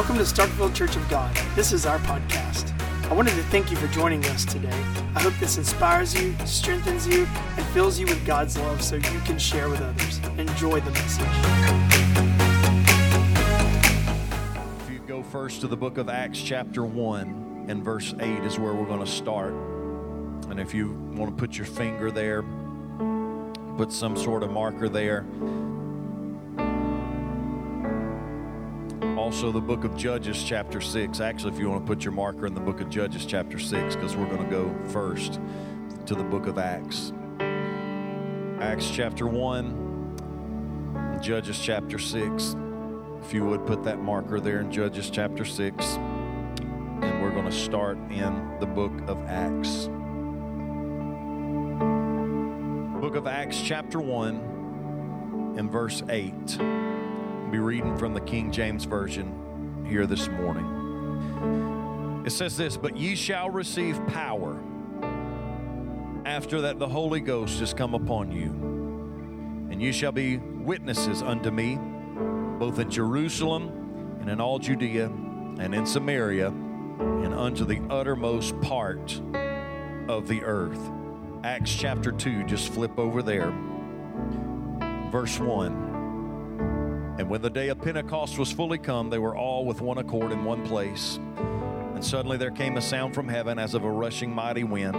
Welcome to Starkville Church of God. This is our podcast. I wanted to thank you for joining us today. I hope this inspires you, strengthens you, and fills you with God's love so you can share with others. Enjoy the message. If you go first to the book of Acts, chapter 1, and verse 8 is where we're going to start. And if you want to put your finger there, put some sort of marker there. Also, the book of Judges, chapter 6. Actually, if you want to put your marker in the book of Judges, chapter 6, because we're going to go first to the book of Acts. Acts, chapter 1, Judges, chapter 6. If you would put that marker there in Judges, chapter 6. And we're going to start in the book of Acts. Book of Acts, chapter 1, and verse 8 be reading from the King James Version here this morning. It says this, but ye shall receive power after that the Holy Ghost is come upon you, and ye shall be witnesses unto me, both in Jerusalem and in all Judea and in Samaria and unto the uttermost part of the earth. Acts chapter 2, just flip over there. Verse 1. And when the day of Pentecost was fully come, they were all with one accord in one place. And suddenly there came a sound from heaven as of a rushing mighty wind,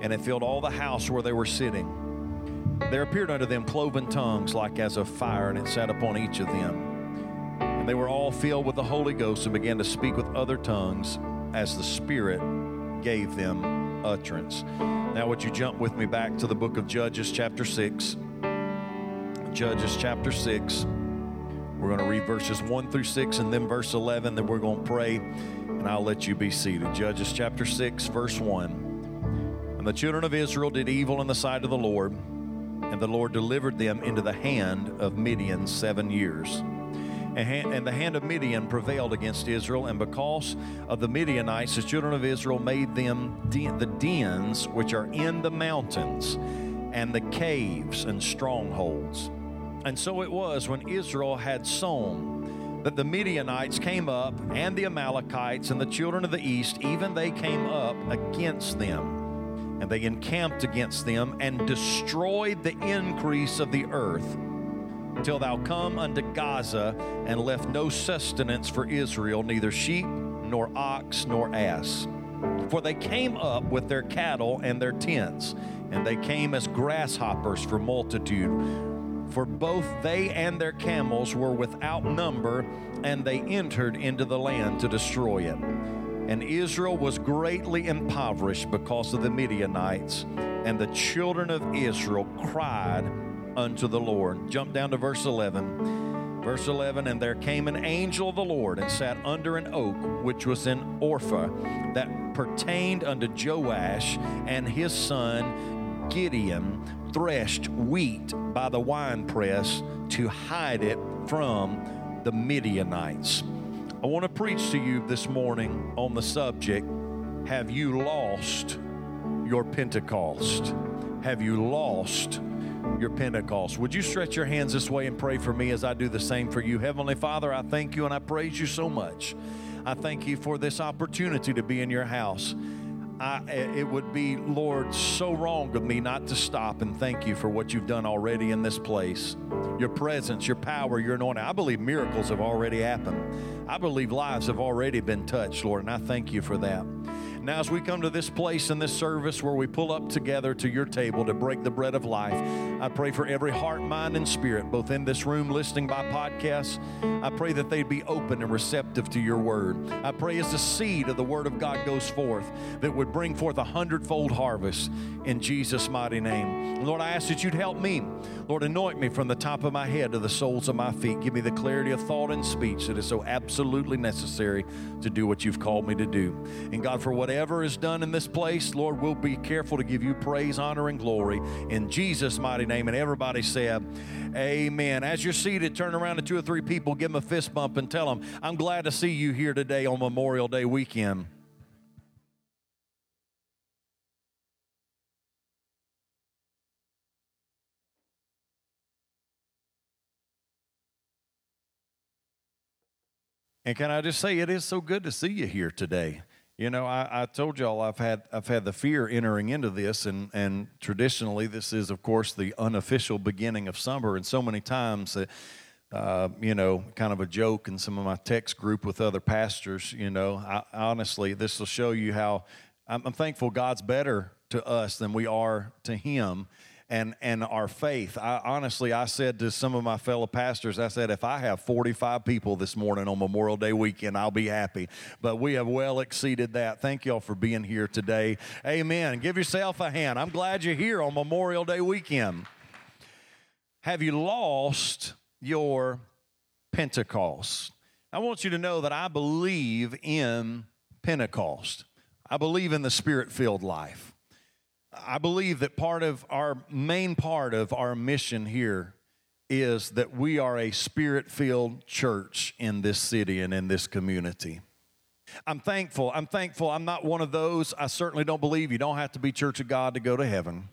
and it filled all the house where they were sitting. There appeared unto them cloven tongues like as of fire, and it sat upon each of them. And they were all filled with the Holy Ghost and began to speak with other tongues as the Spirit gave them utterance. Now, would you jump with me back to the book of Judges, chapter 6? Judges, chapter 6. We're going to read verses 1 through 6 and then verse 11. Then we're going to pray, and I'll let you be seated. Judges chapter 6, verse 1. And the children of Israel did evil in the sight of the Lord, and the Lord delivered them into the hand of Midian seven years. And the hand of Midian prevailed against Israel, and because of the Midianites, the children of Israel made them the dens which are in the mountains, and the caves and strongholds. And so it was when Israel had sown that the Midianites came up, and the Amalekites and the children of the east, even they came up against them. And they encamped against them and destroyed the increase of the earth till thou come unto Gaza and left no sustenance for Israel, neither sheep, nor ox, nor ass. For they came up with their cattle and their tents, and they came as grasshoppers for multitude for both they and their camels were without number, and they entered into the land to destroy it. And Israel was greatly impoverished because of the Midianites, and the children of Israel cried unto the Lord. Jump down to verse 11. Verse 11, and there came an angel of the Lord and sat under an oak which was in Ophrah that pertained unto Joash and his son Gideon threshed wheat by the winepress to hide it from the Midianites. I want to preach to you this morning on the subject Have you lost your Pentecost? Have you lost your Pentecost? Would you stretch your hands this way and pray for me as I do the same for you? Heavenly Father, I thank you and I praise you so much. I thank you for this opportunity to be in your house. I, eh, it would be, Lord, so wrong of me not to stop and thank you for what you've done already in this place. Your presence, your power, your anointing. I believe miracles have already happened. I believe lives have already been touched, Lord, and I thank you for that. Now, as we come to this place in this service where we pull up together to your table to break the bread of life, I pray for every heart, mind, and spirit, both in this room listening by podcast. I pray that they'd be open and receptive to your word. I pray as the seed of the word of God goes forth, that would bring forth a hundredfold harvest in Jesus' mighty name. Lord, I ask that you'd help me. Lord, anoint me from the top of my head to the soles of my feet. Give me the clarity of thought and speech that is so absolutely necessary to do what you've called me to do. And God, for whatever whatever is done in this place, Lord, we'll be careful to give you praise, honor, and glory in Jesus' mighty name. And everybody said, Amen. As you're seated, turn around to two or three people, give them a fist bump, and tell them, I'm glad to see you here today on Memorial Day weekend. And can I just say, it is so good to see you here today. You know, I, I, told y'all I've had I've had the fear entering into this, and and traditionally this is, of course, the unofficial beginning of summer. And so many times that, uh, you know, kind of a joke in some of my text group with other pastors. You know, I, honestly, this will show you how I'm, I'm thankful God's better to us than we are to Him and and our faith. I honestly I said to some of my fellow pastors, I said, if I have 45 people this morning on Memorial Day weekend, I'll be happy. But we have well exceeded that. Thank y'all for being here today. Amen. Give yourself a hand. I'm glad you're here on Memorial Day weekend. Have you lost your Pentecost? I want you to know that I believe in Pentecost. I believe in the spirit filled life. I believe that part of our main part of our mission here is that we are a spirit filled church in this city and in this community. I'm thankful. I'm thankful. I'm not one of those. I certainly don't believe you don't have to be Church of God to go to heaven.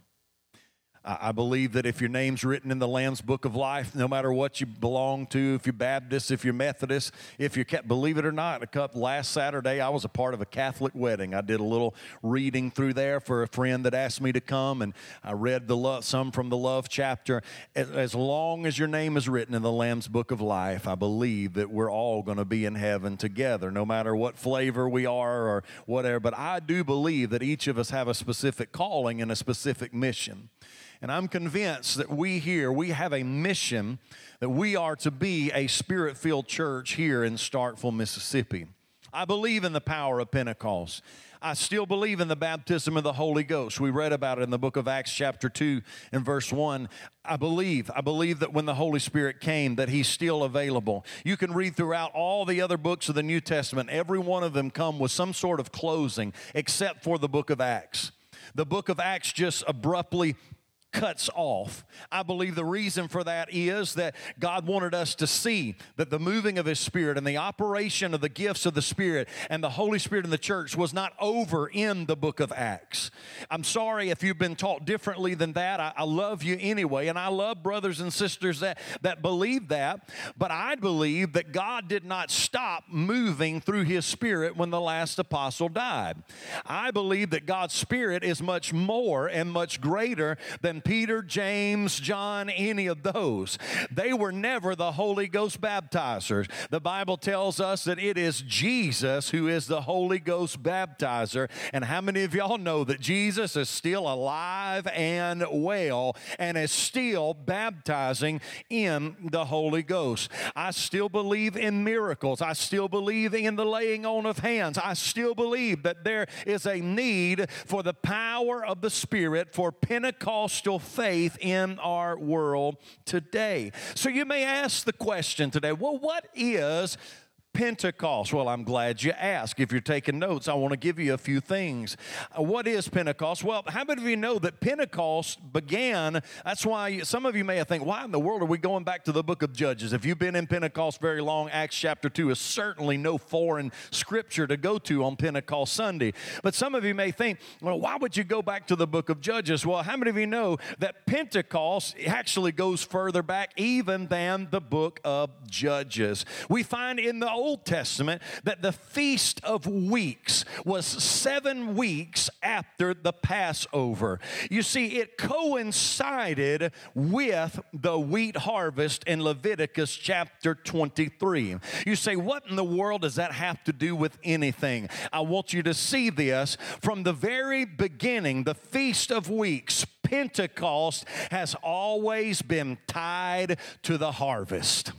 I believe that if your name's written in the Lamb's Book of Life, no matter what you belong to, if you're Baptist, if you're Methodist, if you're, believe it or not, a couple, last Saturday I was a part of a Catholic wedding. I did a little reading through there for a friend that asked me to come, and I read the love, some from the love chapter. As long as your name is written in the Lamb's Book of Life, I believe that we're all going to be in heaven together, no matter what flavor we are or whatever. But I do believe that each of us have a specific calling and a specific mission. And I'm convinced that we here, we have a mission that we are to be a spirit filled church here in Starkville, Mississippi. I believe in the power of Pentecost. I still believe in the baptism of the Holy Ghost. We read about it in the book of Acts chapter 2 and verse 1. I believe, I believe that when the Holy Spirit came that he's still available. You can read throughout all the other books of the New Testament. Every one of them come with some sort of closing except for the book of Acts. The book of Acts just abruptly cuts off. I believe the reason for that is that God wanted us to see that the moving of His Spirit and the operation of the gifts of the Spirit and the Holy Spirit in the church was not over in the book of Acts. I'm sorry if you've been taught differently than that. I, I love you anyway, and I love brothers and sisters that, that believe that, but I believe that God did not stop moving through His Spirit when the last apostle died. I believe that God's Spirit is much more and much greater than Peter, James, John, any of those. They were never the Holy Ghost baptizers. The Bible tells us that it is Jesus who is the Holy Ghost baptizer. And how many of y'all know that Jesus is still alive and well and is still baptizing in the Holy Ghost? I still believe in miracles. I still believe in the laying on of hands. I still believe that there is a need for the power of the Spirit for Pentecostal faith in our world today. So you may ask the question today well, what is Pentecost? Well, I'm glad you asked. If you're taking notes, I want to give you a few things. Uh, what is Pentecost? Well, how many of you know that Pentecost began? That's why some of you may think, why in the world are we going back to the book of Judges? If you've been in Pentecost very long, Acts chapter 2 is certainly no foreign scripture to go to on Pentecost Sunday. But some of you may think, well, why would you go back to the book of Judges? Well, how many of you know that Pentecost actually goes further back even than the book of Judges? We find in the Old Testament that the Feast of Weeks was seven weeks after the Passover. You see, it coincided with the wheat harvest in Leviticus chapter 23. You say, What in the world does that have to do with anything? I want you to see this from the very beginning, the Feast of Weeks. Pentecost has always been tied to the harvest.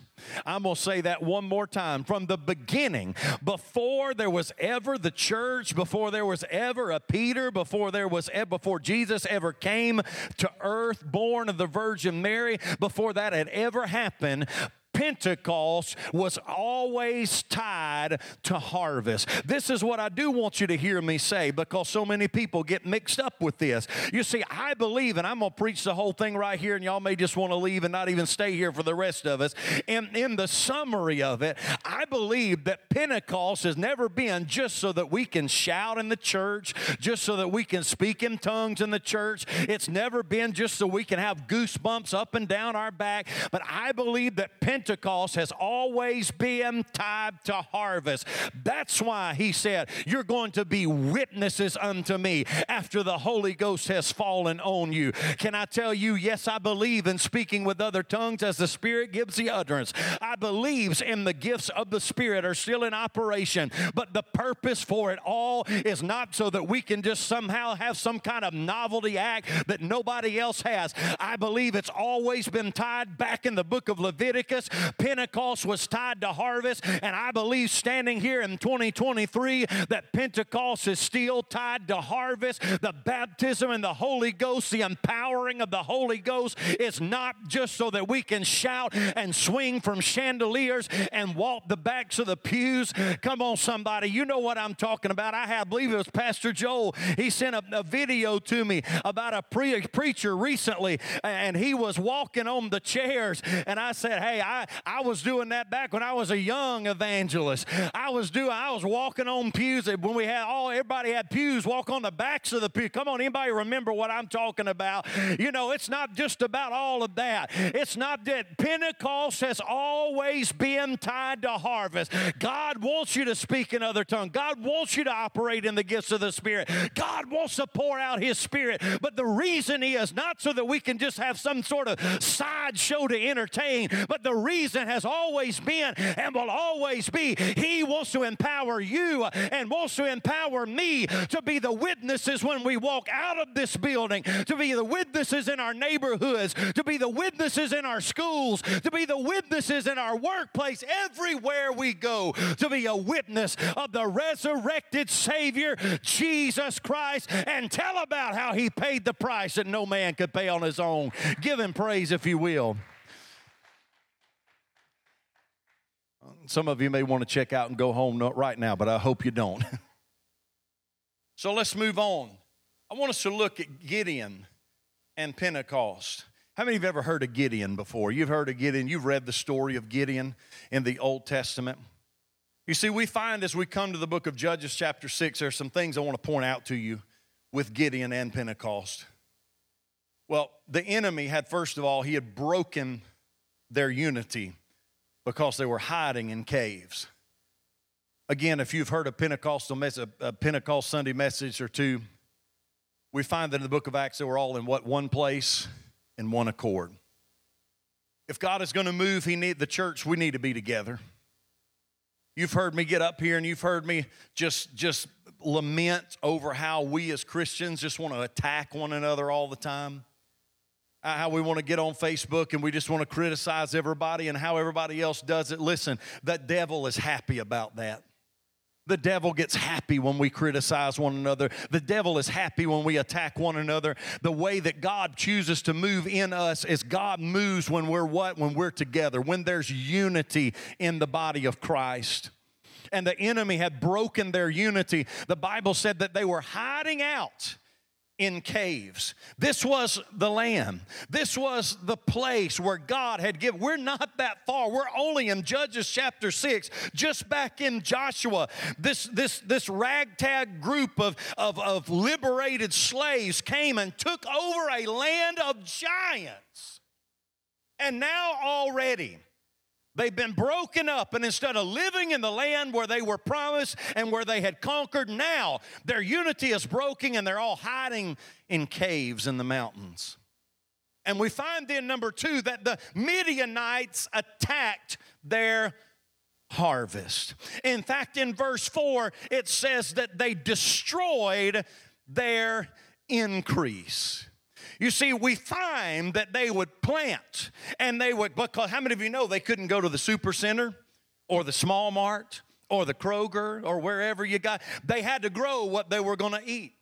I'm going to say that one more time. From the beginning, before there was ever the church, before there was ever a Peter, before there was before Jesus ever came to earth, born of the Virgin Mary, before that had ever happened, Pentecost was always tied to harvest. This is what I do want you to hear me say because so many people get mixed up with this. You see, I believe, and I'm going to preach the whole thing right here, and y'all may just want to leave and not even stay here for the rest of us. And in the summary of it, I believe that Pentecost has never been just so that we can shout in the church, just so that we can speak in tongues in the church. It's never been just so we can have goosebumps up and down our back. But I believe that Pentecost Pentecost has always been tied to harvest. That's why he said, You're going to be witnesses unto me after the Holy Ghost has fallen on you. Can I tell you, yes, I believe in speaking with other tongues as the Spirit gives the utterance. I believe in the gifts of the Spirit are still in operation, but the purpose for it all is not so that we can just somehow have some kind of novelty act that nobody else has. I believe it's always been tied back in the book of Leviticus. Pentecost was tied to harvest, and I believe standing here in 2023 that Pentecost is still tied to harvest. The baptism and the Holy Ghost, the empowering of the Holy Ghost is not just so that we can shout and swing from chandeliers and walk the backs of the pews. Come on, somebody. You know what I'm talking about. I have, I believe it was Pastor Joel. He sent a, a video to me about a pre- preacher recently, and he was walking on the chairs. And I said, Hey, I, I was doing that back when I was a young evangelist. I was doing, I was walking on pews when we had all, everybody had pews, walk on the backs of the pew. Come on, anybody remember what I'm talking about? You know, it's not just about all of that. It's not that Pentecost has always been tied to harvest. God wants you to speak in other tongues. God wants you to operate in the gifts of the Spirit. God wants to pour out His Spirit. But the reason is not so that we can just have some sort of sideshow to entertain, but the reason has always been and will always be He wants to empower you and wants to empower me to be the witnesses when we walk out of this building, to be the witnesses in our neighborhoods, to be the witnesses in our schools, to be the witnesses in our workplace, everywhere we go, to be a witness of the resurrected Savior, Jesus Christ, and tell about how He paid the price that no man could pay on His own. Give Him praise if you will. Some of you may want to check out and go home right now, but I hope you don't. so let's move on. I want us to look at Gideon and Pentecost. How many of you have ever heard of Gideon before? You've heard of Gideon, you've read the story of Gideon in the Old Testament. You see, we find as we come to the book of Judges, chapter 6, there are some things I want to point out to you with Gideon and Pentecost. Well, the enemy had, first of all, he had broken their unity because they were hiding in caves. Again, if you've heard a Pentecostal message, a Pentecost Sunday message or two, we find that in the book of Acts they were all in what one place in one accord. If God is going to move, He need the church. We need to be together. You've heard me get up here, and you've heard me just just lament over how we as Christians just want to attack one another all the time. Uh, how we want to get on Facebook and we just want to criticize everybody and how everybody else does it. Listen, the devil is happy about that. The devil gets happy when we criticize one another. The devil is happy when we attack one another. The way that God chooses to move in us is God moves when we're what? When we're together, when there's unity in the body of Christ. And the enemy had broken their unity. The Bible said that they were hiding out in caves. This was the land. This was the place where God had given. We're not that far. We're only in Judges chapter 6, just back in Joshua. This, this, this ragtag group of, of, of liberated slaves came and took over a land of giants. And now already, They've been broken up, and instead of living in the land where they were promised and where they had conquered, now their unity is broken and they're all hiding in caves in the mountains. And we find then, number two, that the Midianites attacked their harvest. In fact, in verse 4, it says that they destroyed their increase. You see, we find that they would plant and they would, because how many of you know they couldn't go to the super center or the small mart or the Kroger or wherever you got? They had to grow what they were going to eat.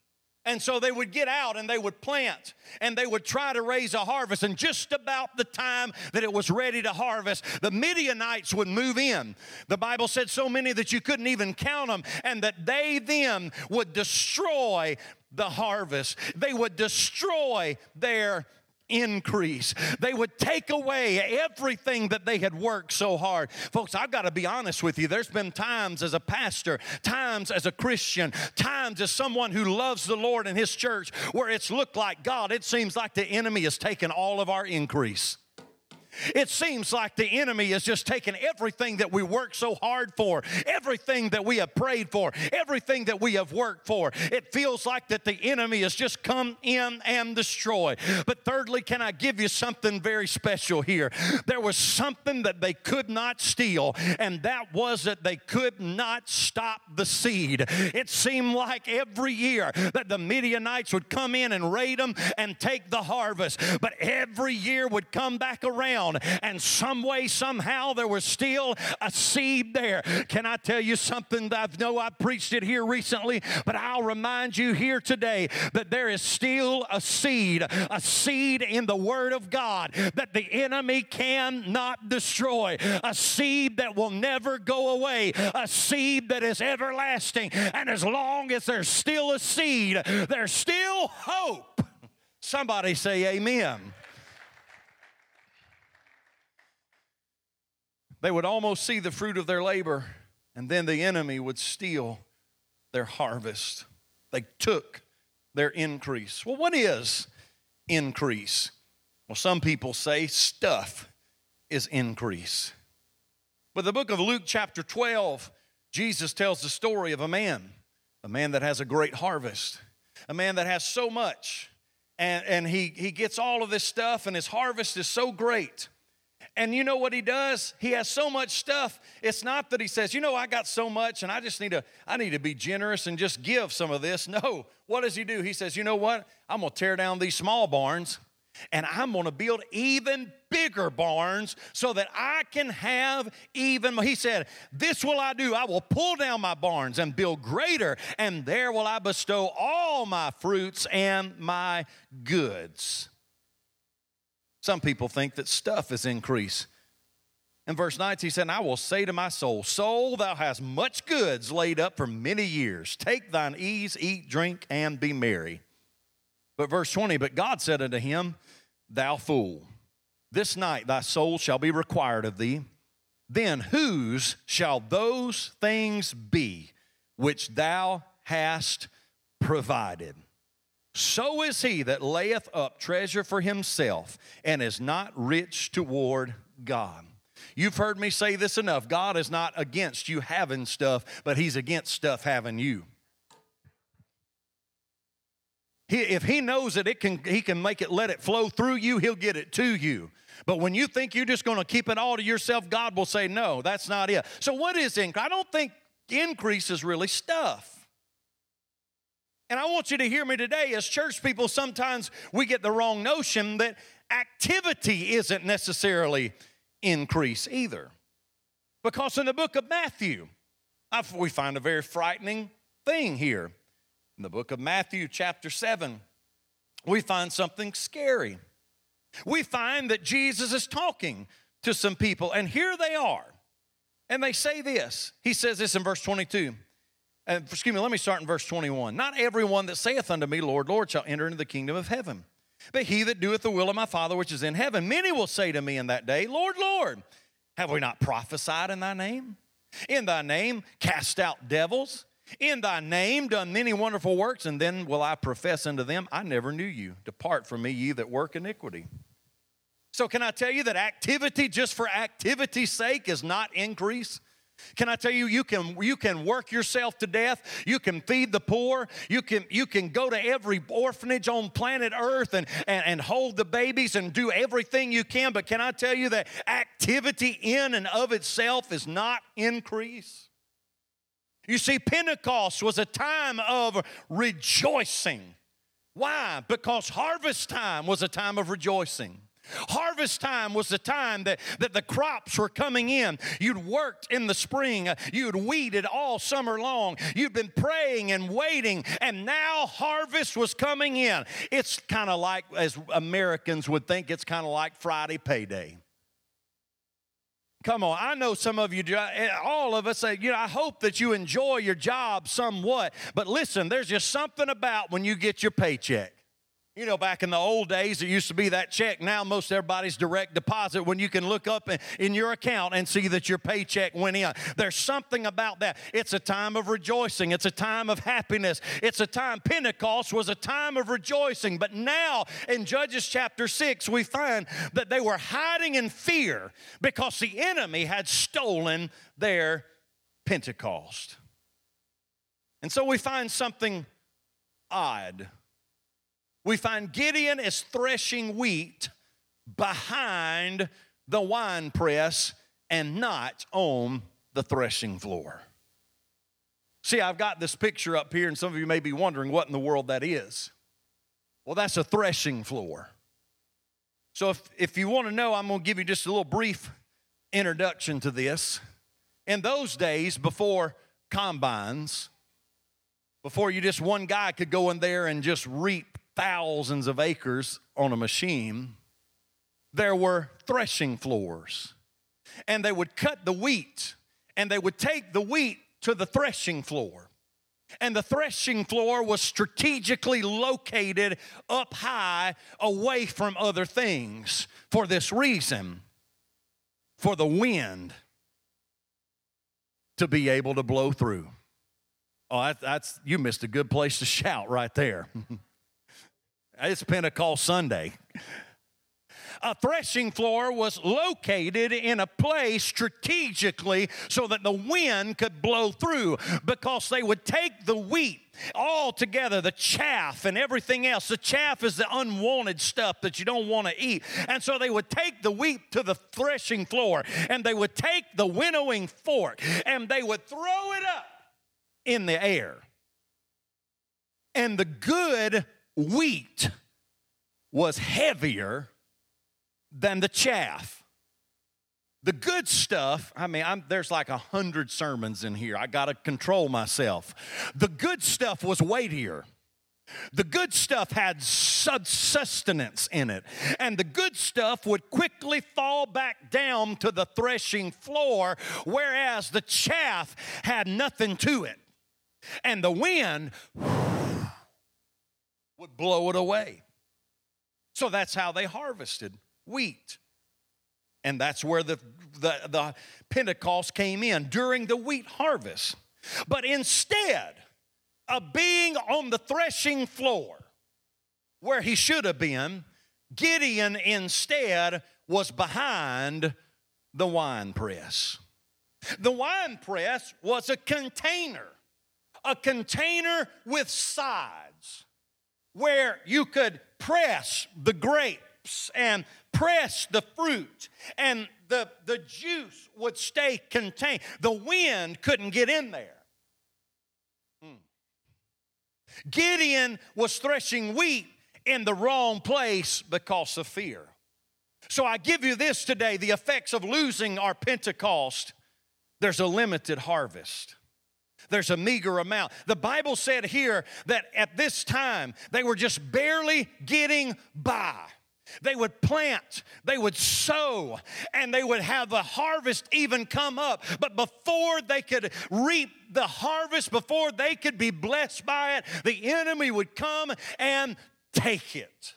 And so they would get out and they would plant and they would try to raise a harvest. And just about the time that it was ready to harvest, the Midianites would move in. The Bible said so many that you couldn't even count them, and that they then would destroy the harvest. They would destroy their increase. They would take away everything that they had worked so hard. Folks, I've got to be honest with you. There's been times as a pastor, times as a Christian, times as someone who loves the Lord and His church where it's looked like God, it seems like the enemy has taken all of our increase. It seems like the enemy is just taking everything that we work so hard for, everything that we have prayed for, everything that we have worked for. It feels like that the enemy has just come in and destroy. But thirdly, can I give you something very special here? There was something that they could not steal, and that was that they could not stop the seed. It seemed like every year that the Midianites would come in and raid them and take the harvest, but every year would come back around, and some way, somehow, there was still a seed there. Can I tell you something I know I preached it here recently, but I'll remind you here today that there is still a seed, a seed in the Word of God that the enemy cannot destroy, a seed that will never go away, a seed that is everlasting. And as long as there's still a seed, there's still hope. Somebody say, Amen. They would almost see the fruit of their labor, and then the enemy would steal their harvest. They took their increase. Well, what is increase? Well, some people say stuff is increase. But the book of Luke, chapter 12, Jesus tells the story of a man, a man that has a great harvest, a man that has so much, and, and he, he gets all of this stuff, and his harvest is so great. And you know what he does? He has so much stuff. It's not that he says, "You know, I got so much and I just need to I need to be generous and just give some of this." No. What does he do? He says, "You know what? I'm going to tear down these small barns and I'm going to build even bigger barns so that I can have even more. he said, "This will I do. I will pull down my barns and build greater, and there will I bestow all my fruits and my goods." Some people think that stuff is increase. In verse 19, he said, I will say to my soul, Soul, thou hast much goods laid up for many years. Take thine ease, eat, drink, and be merry. But verse 20, but God said unto him, Thou fool, this night thy soul shall be required of thee. Then whose shall those things be which thou hast provided? So is he that layeth up treasure for himself and is not rich toward God. You've heard me say this enough. God is not against you having stuff, but he's against stuff having you. He, if he knows that it can, he can make it, let it flow through you, he'll get it to you. But when you think you're just going to keep it all to yourself, God will say, no, that's not it. So what is increase? I don't think increase is really stuff. And I want you to hear me today as church people, sometimes we get the wrong notion that activity isn't necessarily increase either. Because in the book of Matthew, we find a very frightening thing here. In the book of Matthew, chapter 7, we find something scary. We find that Jesus is talking to some people, and here they are. And they say this. He says this in verse 22 excuse me, let me start in verse 21. Not everyone that saith unto me, Lord, Lord, shall enter into the kingdom of heaven, but he that doeth the will of my Father which is in heaven. Many will say to me in that day, Lord, Lord, have we not prophesied in thy name? In thy name cast out devils? In thy name done many wonderful works? And then will I profess unto them, I never knew you. Depart from me, ye that work iniquity. So, can I tell you that activity just for activity's sake is not increase? Can I tell you, you can, you can work yourself to death. You can feed the poor. You can, you can go to every orphanage on planet Earth and, and, and hold the babies and do everything you can. But can I tell you that activity in and of itself is not increase? You see, Pentecost was a time of rejoicing. Why? Because harvest time was a time of rejoicing. Harvest time was the time that, that the crops were coming in. You'd worked in the spring, you'd weeded all summer long, you'd been praying and waiting, and now harvest was coming in. It's kind of like, as Americans would think, it's kind of like Friday payday. Come on, I know some of you, all of us uh, you know, I hope that you enjoy your job somewhat, but listen, there's just something about when you get your paycheck. You know, back in the old days, it used to be that check. Now, most everybody's direct deposit when you can look up in your account and see that your paycheck went in. There's something about that. It's a time of rejoicing, it's a time of happiness. It's a time, Pentecost was a time of rejoicing. But now, in Judges chapter 6, we find that they were hiding in fear because the enemy had stolen their Pentecost. And so we find something odd we find Gideon is threshing wheat behind the wine press and not on the threshing floor. See, I've got this picture up here, and some of you may be wondering what in the world that is. Well, that's a threshing floor. So, if, if you want to know, I'm going to give you just a little brief introduction to this. In those days, before combines, before you just one guy could go in there and just reap thousands of acres on a machine, there were threshing floors. And they would cut the wheat and they would take the wheat to the threshing floor. And the threshing floor was strategically located up high away from other things for this reason for the wind to be able to blow through. Oh, that's, you missed a good place to shout right there. It's Pentecost Sunday. A threshing floor was located in a place strategically so that the wind could blow through because they would take the wheat all together, the chaff and everything else. The chaff is the unwanted stuff that you don't want to eat. And so they would take the wheat to the threshing floor and they would take the winnowing fork and they would throw it up in the air. And the good wheat was heavier than the chaff. The good stuff, I mean, I'm, there's like a hundred sermons in here. I got to control myself. The good stuff was weightier. The good stuff had sustenance in it, and the good stuff would quickly fall back down to the threshing floor, whereas the chaff had nothing to it. And the wind would blow it away. So that's how they harvested wheat. And that's where the, the, the Pentecost came in during the wheat harvest. But instead of being on the threshing floor where he should have been, Gideon instead was behind the wine press. The wine press was a container, a container with sides where you could press the grapes and press the fruit, and the, the juice would stay contained. The wind couldn't get in there. Hmm. Gideon was threshing wheat in the wrong place because of fear. So I give you this today the effects of losing our Pentecost. There's a limited harvest there's a meager amount. The Bible said here that at this time they were just barely getting by. They would plant, they would sow, and they would have the harvest even come up. But before they could reap the harvest, before they could be blessed by it, the enemy would come and take it.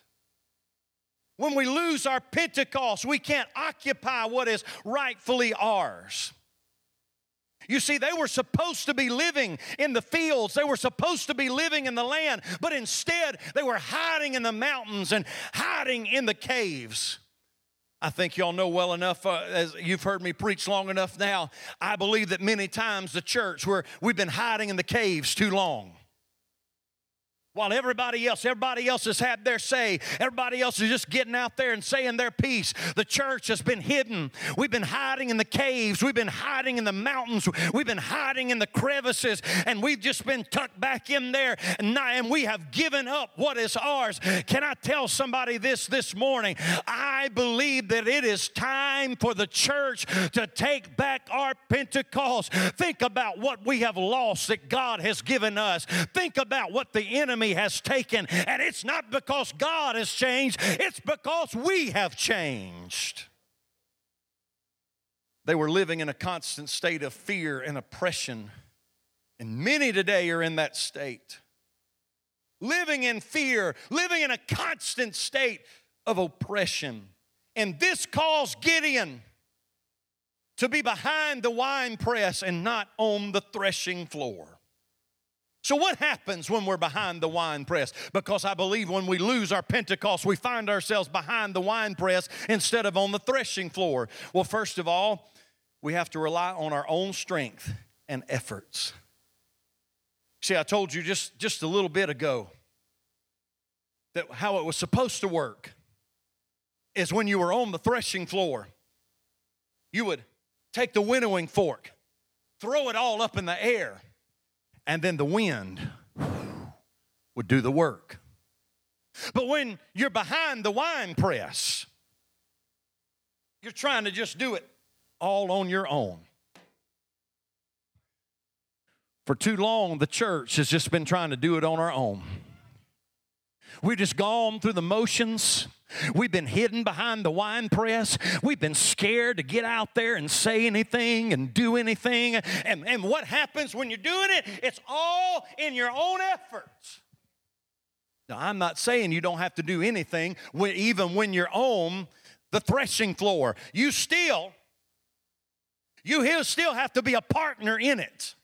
When we lose our Pentecost, we can't occupy what is rightfully ours. You see, they were supposed to be living in the fields, they were supposed to be living in the land, but instead they were hiding in the mountains and hiding in the caves. I think y'all know well enough, uh, as you've heard me preach long enough now. I believe that many times the church, where we've been hiding in the caves too long. While everybody else, everybody else has had their say, everybody else is just getting out there and saying their piece. The church has been hidden. We've been hiding in the caves, we've been hiding in the mountains, we've been hiding in the crevices, and we've just been tucked back in there, and, we have given up what is ours. Can I tell somebody this this morning? I believe that it is time for the church to take back our Pentecost. Think about what we have lost that God has given us. Think about what the enemy enemy has taken. And it's not because God has changed, it's because we have changed. They were living in a constant state of fear and oppression. And many today are in that state. living in fear, living in a constant state of oppression. And this caused Gideon to be behind the wine press and not on the threshing floor. So, what happens when we're behind the wine press? Because I believe when we lose our Pentecost, we find ourselves behind the wine press instead of on the threshing floor. Well, first of all, we have to rely on our own strength and efforts. See, I told you just, just a little bit ago that how it was supposed to work is when you were on the threshing floor, you would take the winnowing fork, throw it all up in the air and then the wind would do the work. But when you're behind the wine press, you're trying to just do it all on your own. For too long, the church has just been trying to do it on our own. We've just gone through the motions. We've been hidden behind the wine press. We've been scared to get out there and say anything and do anything. And, and what happens when you're doing it? It's all in your own efforts. Now, I'm not saying you don't have to do anything, even when you're on the threshing floor. You still, you still have to be a partner in it.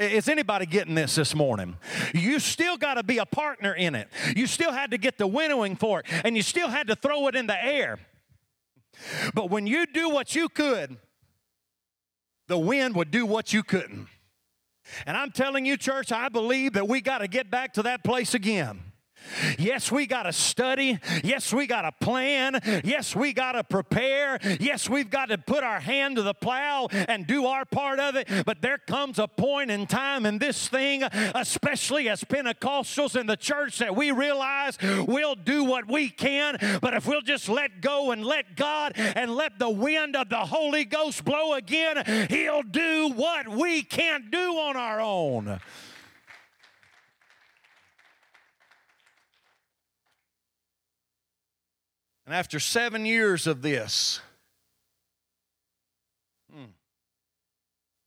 Is anybody getting this this morning? You still got to be a partner in it. You still had to get the winnowing fork and you still had to throw it in the air. But when you do what you could, the wind would do what you couldn't. And I'm telling you, church, I believe that we got to get back to that place again. Yes, we got to study. Yes, we got to plan. Yes, we got to prepare. Yes, we've got to put our hand to the plow and do our part of it. But there comes a point in time in this thing, especially as Pentecostals in the church, that we realize we'll do what we can. But if we'll just let go and let God and let the wind of the Holy Ghost blow again, He'll do what we can't do on our own. And after seven years of this, hmm,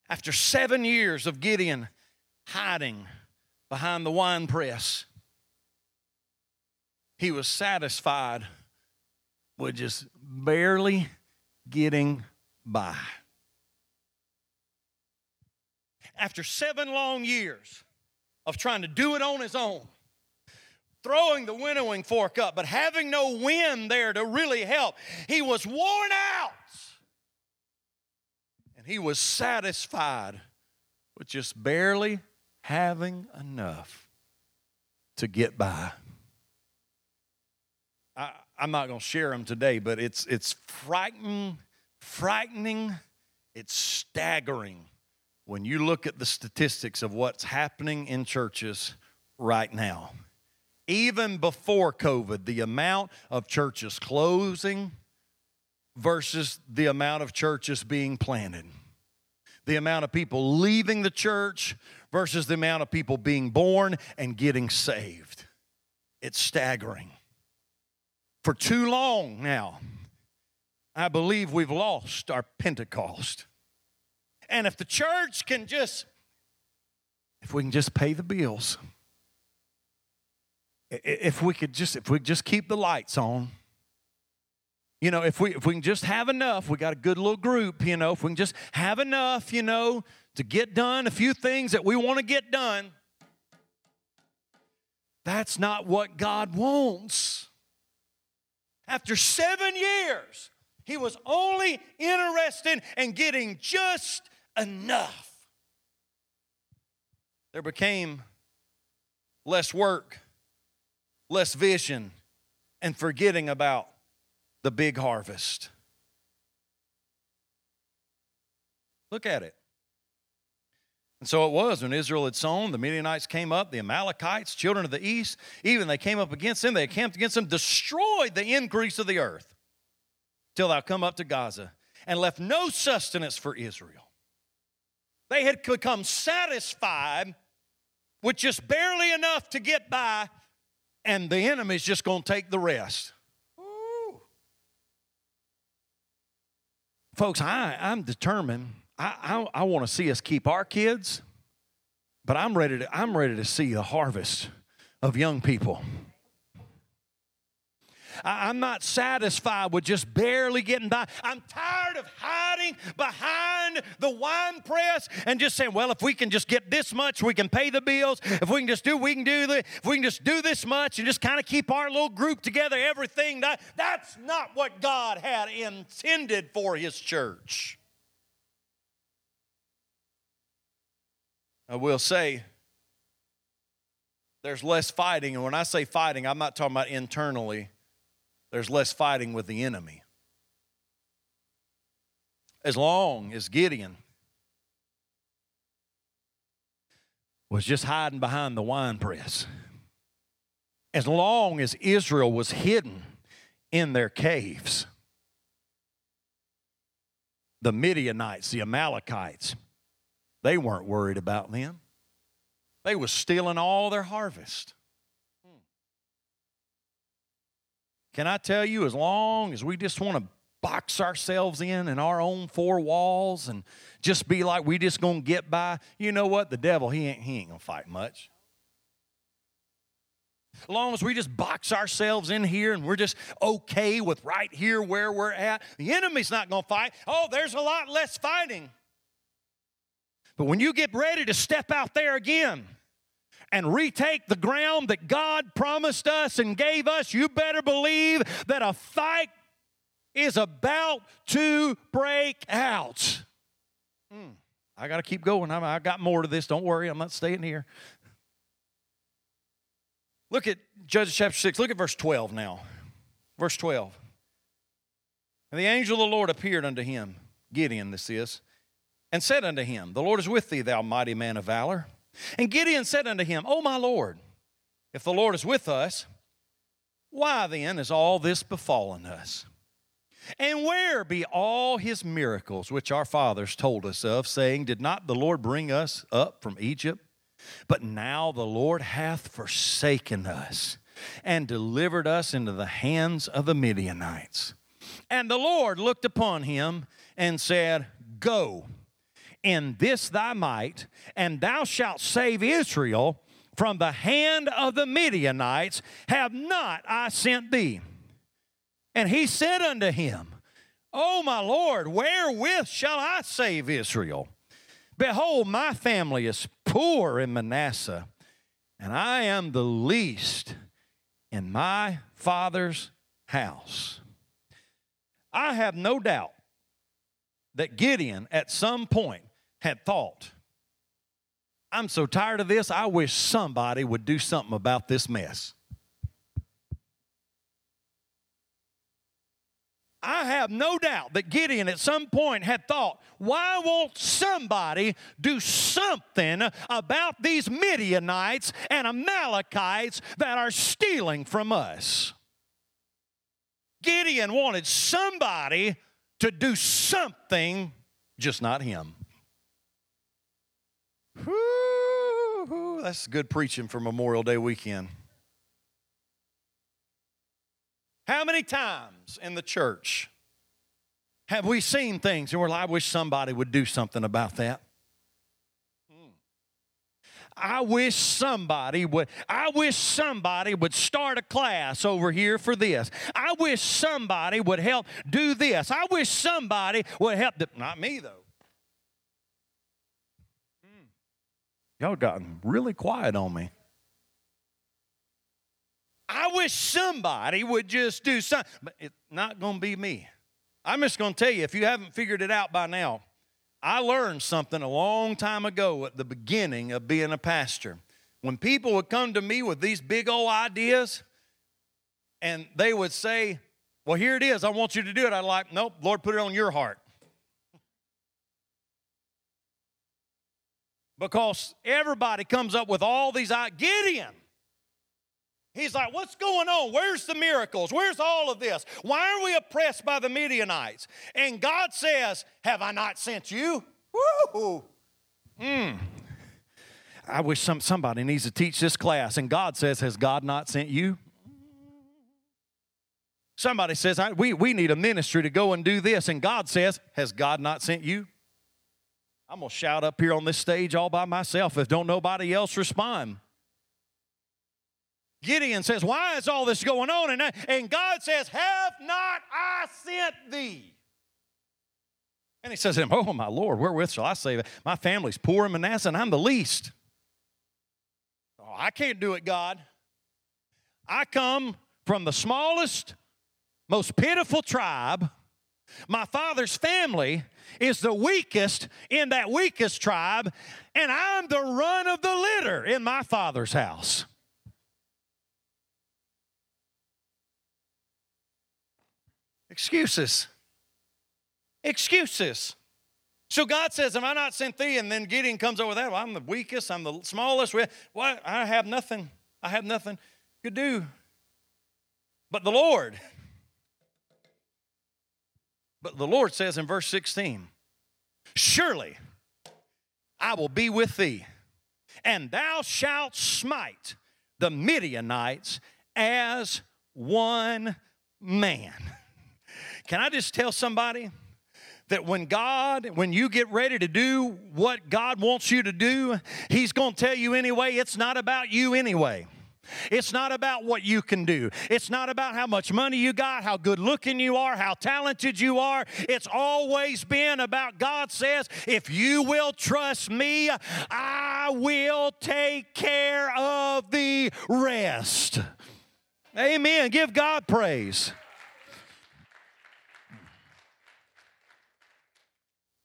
after seven years of Gideon hiding behind the wine press, he was satisfied with just barely getting by. After seven long years of trying to do it on his own, throwing the winnowing fork up, but having no wind there to really help. He was worn out. And he was satisfied with just barely having enough to get by. I, am not going to share them today, but it's, it's frightening, frightening, it's staggering when you look at the statistics of what's happening in churches right now even before COVID, the amount of churches closing versus the amount of churches being planted, the amount of people leaving the church versus the amount of people being born and getting saved. It's staggering. For too long now, I believe we've lost our Pentecost. And if the church can just, if we can just pay the bills, if we could just if we just keep the lights on you know if we if we can just have enough we got a good little group you know if we can just have enough you know to get done a few things that we want to get done that's not what god wants. After seven years he was only interested in getting just enough. There became less work less vision, and forgetting about the big harvest. Look at it. And so it was when Israel had sown, the Midianites came up, the Amalekites, children of the east, even they came up against them, they camped against them, destroyed the increase of the earth till thou come up to Gaza, and left no sustenance for Israel. They had become satisfied with just barely enough to get by and the enemy's just going to take the rest. Ooh. Folks, I, I'm determined. I, I, I want to see us keep our kids. But I'm ready to, I'm ready to see the harvest of young people. I'm not satisfied with just barely getting by. I'm tired of hiding behind the wine press and just saying, well, if we can just get this much, we can pay the bills. If we can just do, we can do the, if we can just do this much and just kind of keep our little group together, everything that that's not what God had intended for his church. I will say, there's less fighting. And when I say fighting, I'm not talking about internally, there's less fighting with the enemy. As long as Gideon was just hiding behind the wine press, as long as Israel was hidden in their caves, the Midianites, the Amalekites, they weren't worried about them. They was stealing all their harvest. Can I tell you, as long as we just want to box ourselves in in our own four walls and just be like we just gonna get by, you know what? The devil, he ain't he ain't gonna fight much. As long as we just box ourselves in here and we're just okay with right here where we're at, the enemy's not gonna fight. Oh, there's a lot less fighting. But when you get ready to step out there again and retake the ground that God promised us and gave us, you better believe that a fight is about to break out. Hmm. I got to keep going. I got more to this. Don't worry, I'm not staying here. Look at Judges chapter 6. Look at verse 12 now. Verse 12. And the angel of the Lord appeared unto him, Gideon, this is and said unto him, The Lord is with thee, thou mighty man of valor. And Gideon said unto him, O my Lord, if the Lord is with us, why then is all this befallen us? And where be all his miracles which our fathers told us of, saying, Did not the Lord bring us up from Egypt? But now the Lord hath forsaken us and delivered us into the hands of the Midianites. And the Lord looked upon him and said, Go in this thy might, and thou shalt save Israel from the hand of the Midianites. Have not I sent thee? And he said unto him, O my Lord, wherewith shall I save Israel? Behold, my family is poor in Manasseh, and I am the least in my father's house. I have no doubt that Gideon at some point had thought, I'm so tired of this, I wish somebody would do something about this mess. I have no doubt that Gideon at some point had thought, why won't somebody do something about these Midianites and Amalekites that are stealing from us? Gideon wanted somebody to do something, just not him. That's good preaching for Memorial Day weekend. How many times in the church have we seen things and we're like, I wish somebody would do something about that? Hmm. I wish somebody would I wish somebody would start a class over here for this. I wish somebody would help do this. I wish somebody would help not me though. Y'all gotten really quiet on me. I wish somebody would just do something, but it's not going to be me. I'm just going to tell you, if you haven't figured it out by now, I learned something a long time ago at the beginning of being a pastor. When people would come to me with these big old ideas and they would say, Well, here it is, I want you to do it, I'd like, Nope, Lord, put it on your heart. Because everybody comes up with all these Gideon. He's like, What's going on? Where's the miracles? Where's all of this? Why are we oppressed by the Midianites? And God says, Have I not sent you? Woo! Hmm. I wish some, somebody needs to teach this class. And God says, Has God not sent you? Somebody says, we, we need a ministry to go and do this. And God says, Has God not sent you? I'm going to shout up here on this stage all by myself if don't nobody else respond. Gideon says, Why is all this going on? And, and God says, Have not I sent thee? And he says to him, Oh, my Lord, wherewith shall I save? it? My family's poor in Manasseh, and I'm the least. Oh, I can't do it, God. I come from the smallest, most pitiful tribe. My father's family is the weakest in that weakest tribe, and I'm the run of the litter in my father's house. Excuses. Excuses. So God says, Am I not sent thee? And then Gideon comes over that. Well, I'm the weakest, I'm the smallest. What? I have nothing. I have nothing to do. But the Lord, but the Lord says in verse 16, Surely I will be with thee, and thou shalt smite the Midianites as one man. Can I just tell somebody that when God, when you get ready to do what God wants you to do, He's going to tell you anyway, it's not about you anyway. It's not about what you can do. It's not about how much money you got, how good looking you are, how talented you are. It's always been about God says, if you will trust me, I will take care of the rest. Amen. Give God praise.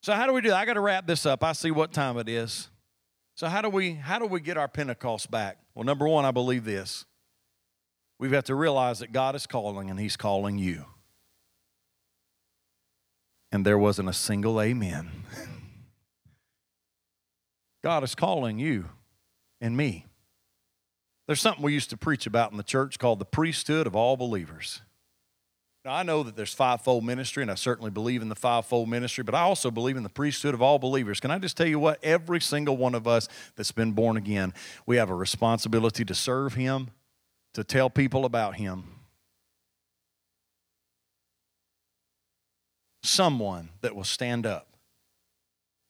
So how do we do that? I got to wrap this up. I see what time it is. So how do we how do we get our Pentecost back? Well, number one, I believe this. We've got to realize that God is calling and He's calling you. And there wasn't a single amen. God is calling you and me. There's something we used to preach about in the church called the priesthood of all believers. Now, I know that there's fivefold ministry, and I certainly believe in the fivefold ministry, but I also believe in the priesthood of all believers. Can I just tell you what? Every single one of us that's been born again, we have a responsibility to serve Him, to tell people about Him. Someone that will stand up.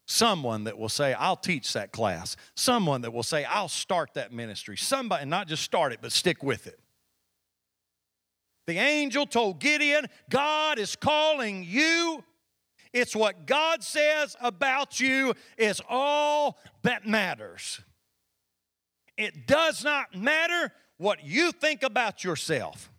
Someone that will say, I'll teach that class. Someone that will say, I'll start that ministry. Somebody, not just start it, but stick with it. The angel told Gideon, God is calling you. It's what God says about you is all that matters. It does not matter what you think about yourself.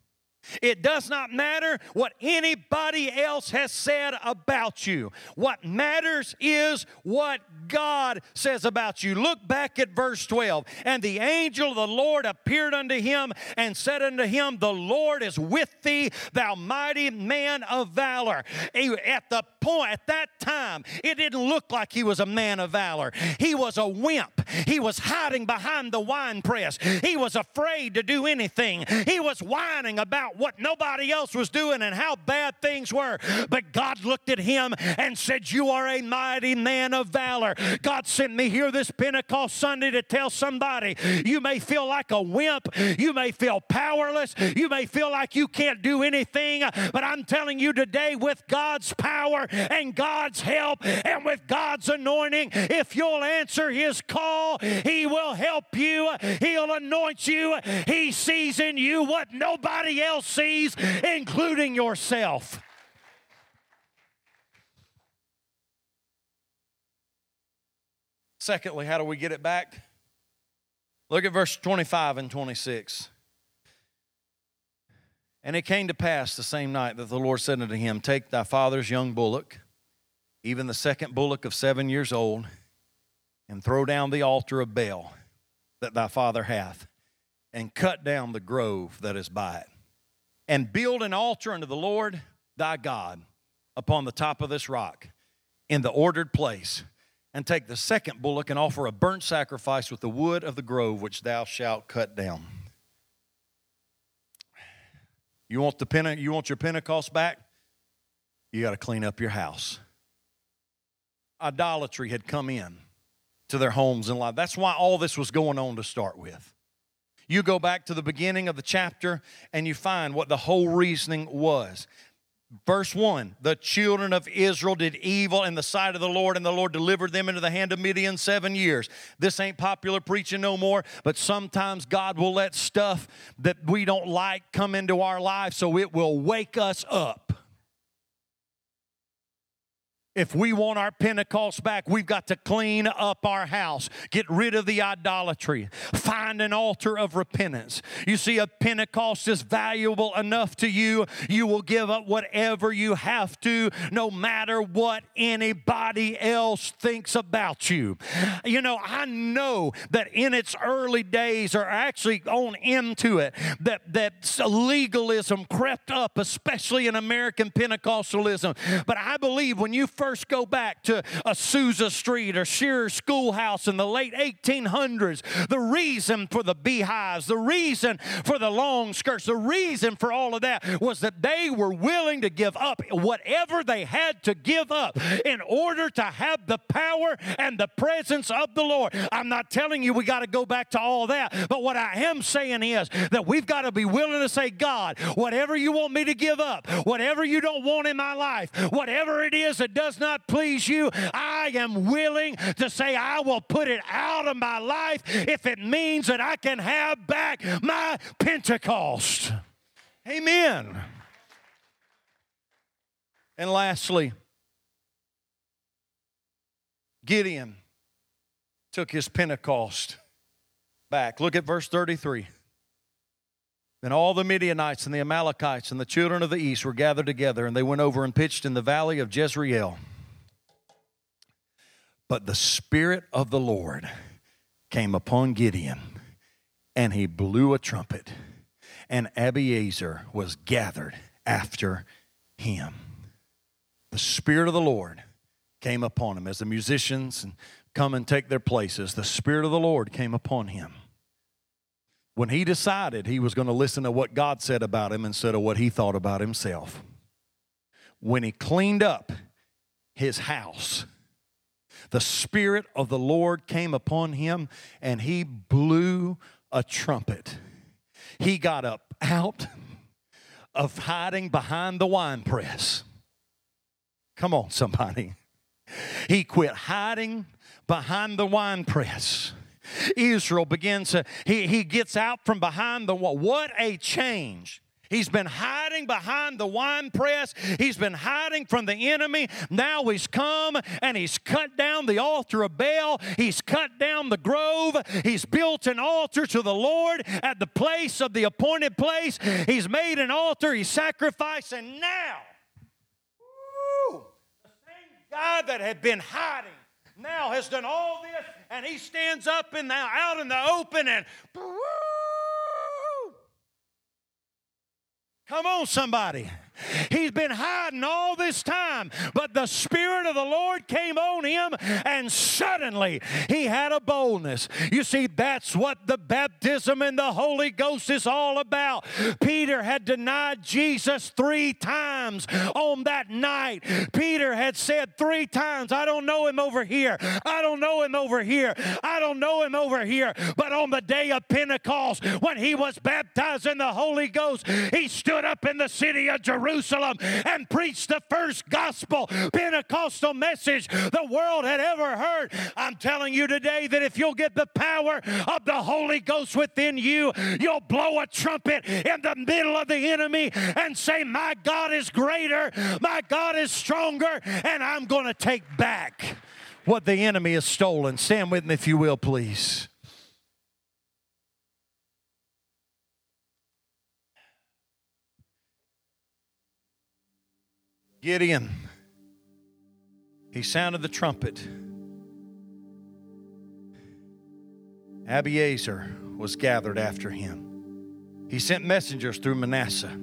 It does not matter what anybody else has said about you. What matters is what God says about you. Look back at verse 12. And the angel of the Lord appeared unto him and said unto him, The Lord is with thee, thou mighty man of valor. At the point, at that time, it didn't look like he was a man of valor. He was a wimp. He was hiding behind the wine press. He was afraid to do anything. He was whining about what nobody else was doing and how bad things were. But God looked at him and said, You are a mighty man of valor. God sent me here this Pentecost Sunday to tell somebody you may feel like a wimp, you may feel powerless, you may feel like you can't do anything, but I'm telling you today, with God's power and God's help and with God's anointing, if you'll answer His call, He will help you, He'll anoint you, He sees in you what nobody else sees, including yourself. Secondly, how do we get it back? Look at verse 25 and 26. And it came to pass the same night that the Lord said unto him, Take thy father's young bullock, even the second bullock of seven years old, and throw down the altar of Baal that thy father hath, and cut down the grove that is by it, and build an altar unto the Lord thy God upon the top of this rock in the ordered place and take the second bullock and offer a burnt sacrifice with the wood of the grove which thou shalt cut down. You want, the Pente- you want your Pentecost back? You got to clean up your house. Idolatry had come in to their homes and life. That's why all this was going on to start with. You go back to the beginning of the chapter and you find what the whole reasoning was. Verse 1 The children of Israel did evil in the sight of the Lord, and the Lord delivered them into the hand of Midian seven years. This ain't popular preaching no more, but sometimes God will let stuff that we don't like come into our life so it will wake us up. If we want our Pentecost back, we've got to clean up our house, get rid of the idolatry, find an altar of repentance. You see, a Pentecost is valuable enough to you, you will give up whatever you have to, no matter what anybody else thinks about you. You know, I know that in its early days, or actually on into it, that, that legalism crept up, especially in American Pentecostalism. But I believe when you first first go back to Azusa Street or Shearer Schoolhouse in the late 1800s, the reason for the beehives, the reason for the long skirts, the reason for all of that was that they were willing to give up whatever they had to give up in order to have the power and the presence of the Lord. I'm not telling you we got to go back to all that, but what I am saying is that we've got to be willing to say, God, whatever you want me to give up, whatever you don't want in my life, whatever it is that does not please you, I am willing to say, I will put it out of my life if it means that I can have back my Pentecost. Amen. And lastly, Gideon took his Pentecost back. Look at verse 33. Then all the Midianites and the Amalekites and the children of the east were gathered together, and they went over and pitched in the valley of Jezreel. But the Spirit of the Lord came upon Gideon, and he blew a trumpet, and Abiezer was gathered after him. The Spirit of the Lord came upon him as the musicians come and take their places. The Spirit of the Lord came upon him. When he decided he was going to listen to what God said about him instead of what he thought about himself. When he cleaned up his house, the Spirit of the Lord came upon him and he blew a trumpet. He got up out of hiding behind the wine press. Come on, somebody. He quit hiding behind the wine press. Israel begins to, he, he gets out from behind the wall. What a change He's been hiding behind the wine press. He's been hiding from the enemy. Now he's come and he's cut down the altar of Baal. He's cut down the grove. He's built an altar to the Lord at the place of the appointed place. He's made an altar. He's sacrificed. And now, woo, the same God that had been hiding now has done all this and he stands up and now out in the open and Come on, somebody. He's been hiding all this time, but the Spirit of the Lord came on him, and suddenly he had a boldness. You see, that's what the baptism in the Holy Ghost is all about. Peter had denied Jesus three times on that night. Peter had said three times, I don't know him over here. I don't know him over here. I don't know him over here. But on the day of Pentecost, when he was baptized in the Holy Ghost, he stood up in the city of Jerusalem Jerusalem and preached the first gospel Pentecostal message the world had ever heard. I'm telling you today that if you'll get the power of the Holy Ghost within you, you'll blow a trumpet in the middle of the enemy and say, My God is greater, my God is stronger, and I'm going to take back what the enemy has stolen. Stand with me, if you will, please. Gideon, he sounded the trumpet. Abiezer was gathered after him. He sent messengers through Manasseh,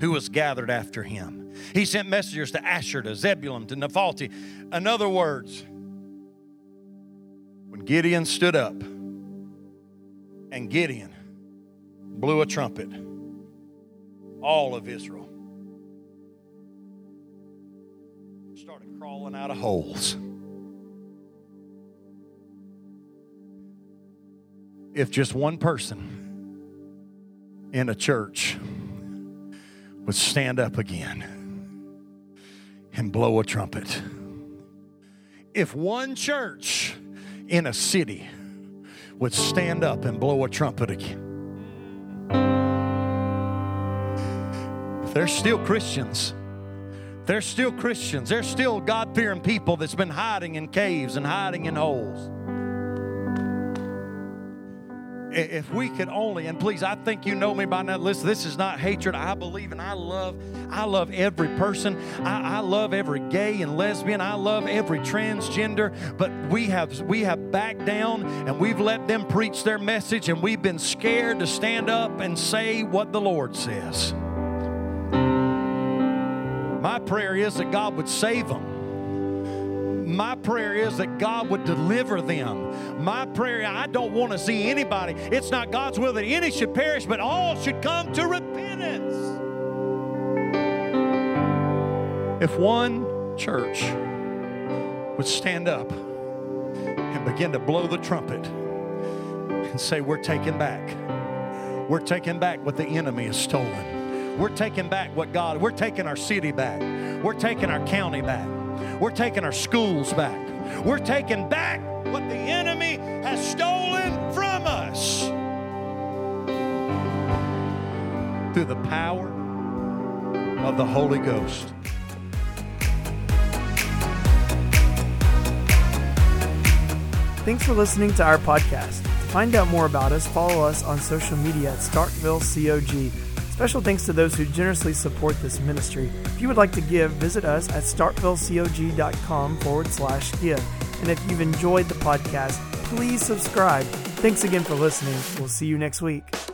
who was gathered after him. He sent messengers to Asher, to Zebulun, to Naphtali. In other words, when Gideon stood up and Gideon blew a trumpet, all of Israel crawling out of holes. If just one person in a church would stand up again and blow a trumpet. If one church in a city would stand up and blow a trumpet again, there's still Christians. There's still Christians. There's still God fearing people that's been hiding in caves and hiding in holes. If we could only and please i think you know me by now. Listen this is not hatred. I believe and i love i love every person. I, I, love every gay and lesbian. I love every transgender. But we have we have backed down and we've let them preach their message and we've been scared to stand up and say what the lord says my prayer is that god would save them my prayer is that God would deliver them. My prayer, I don't want to see anybody. It's not God's will that any should perish, but all should come to repentance. If one church would stand up and begin to blow the trumpet and say, We're taking back. We're taking back what the enemy has stolen. We're taking back what God, we're taking our city back. We're taking our county back. We're taking our schools back. We're taking back what the enemy has stolen from us through the power of the Holy Ghost. Thanks for listening to our podcast. To find out more about us, follow us on social media at Starkville COG Special thanks to those who generously support this ministry. If you would like to give, visit us at starkvillecog.com forward slash give. And if you've enjoyed the podcast, please subscribe. Thanks again for listening. We'll see you next week.